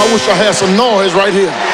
I wish I had some noise right here.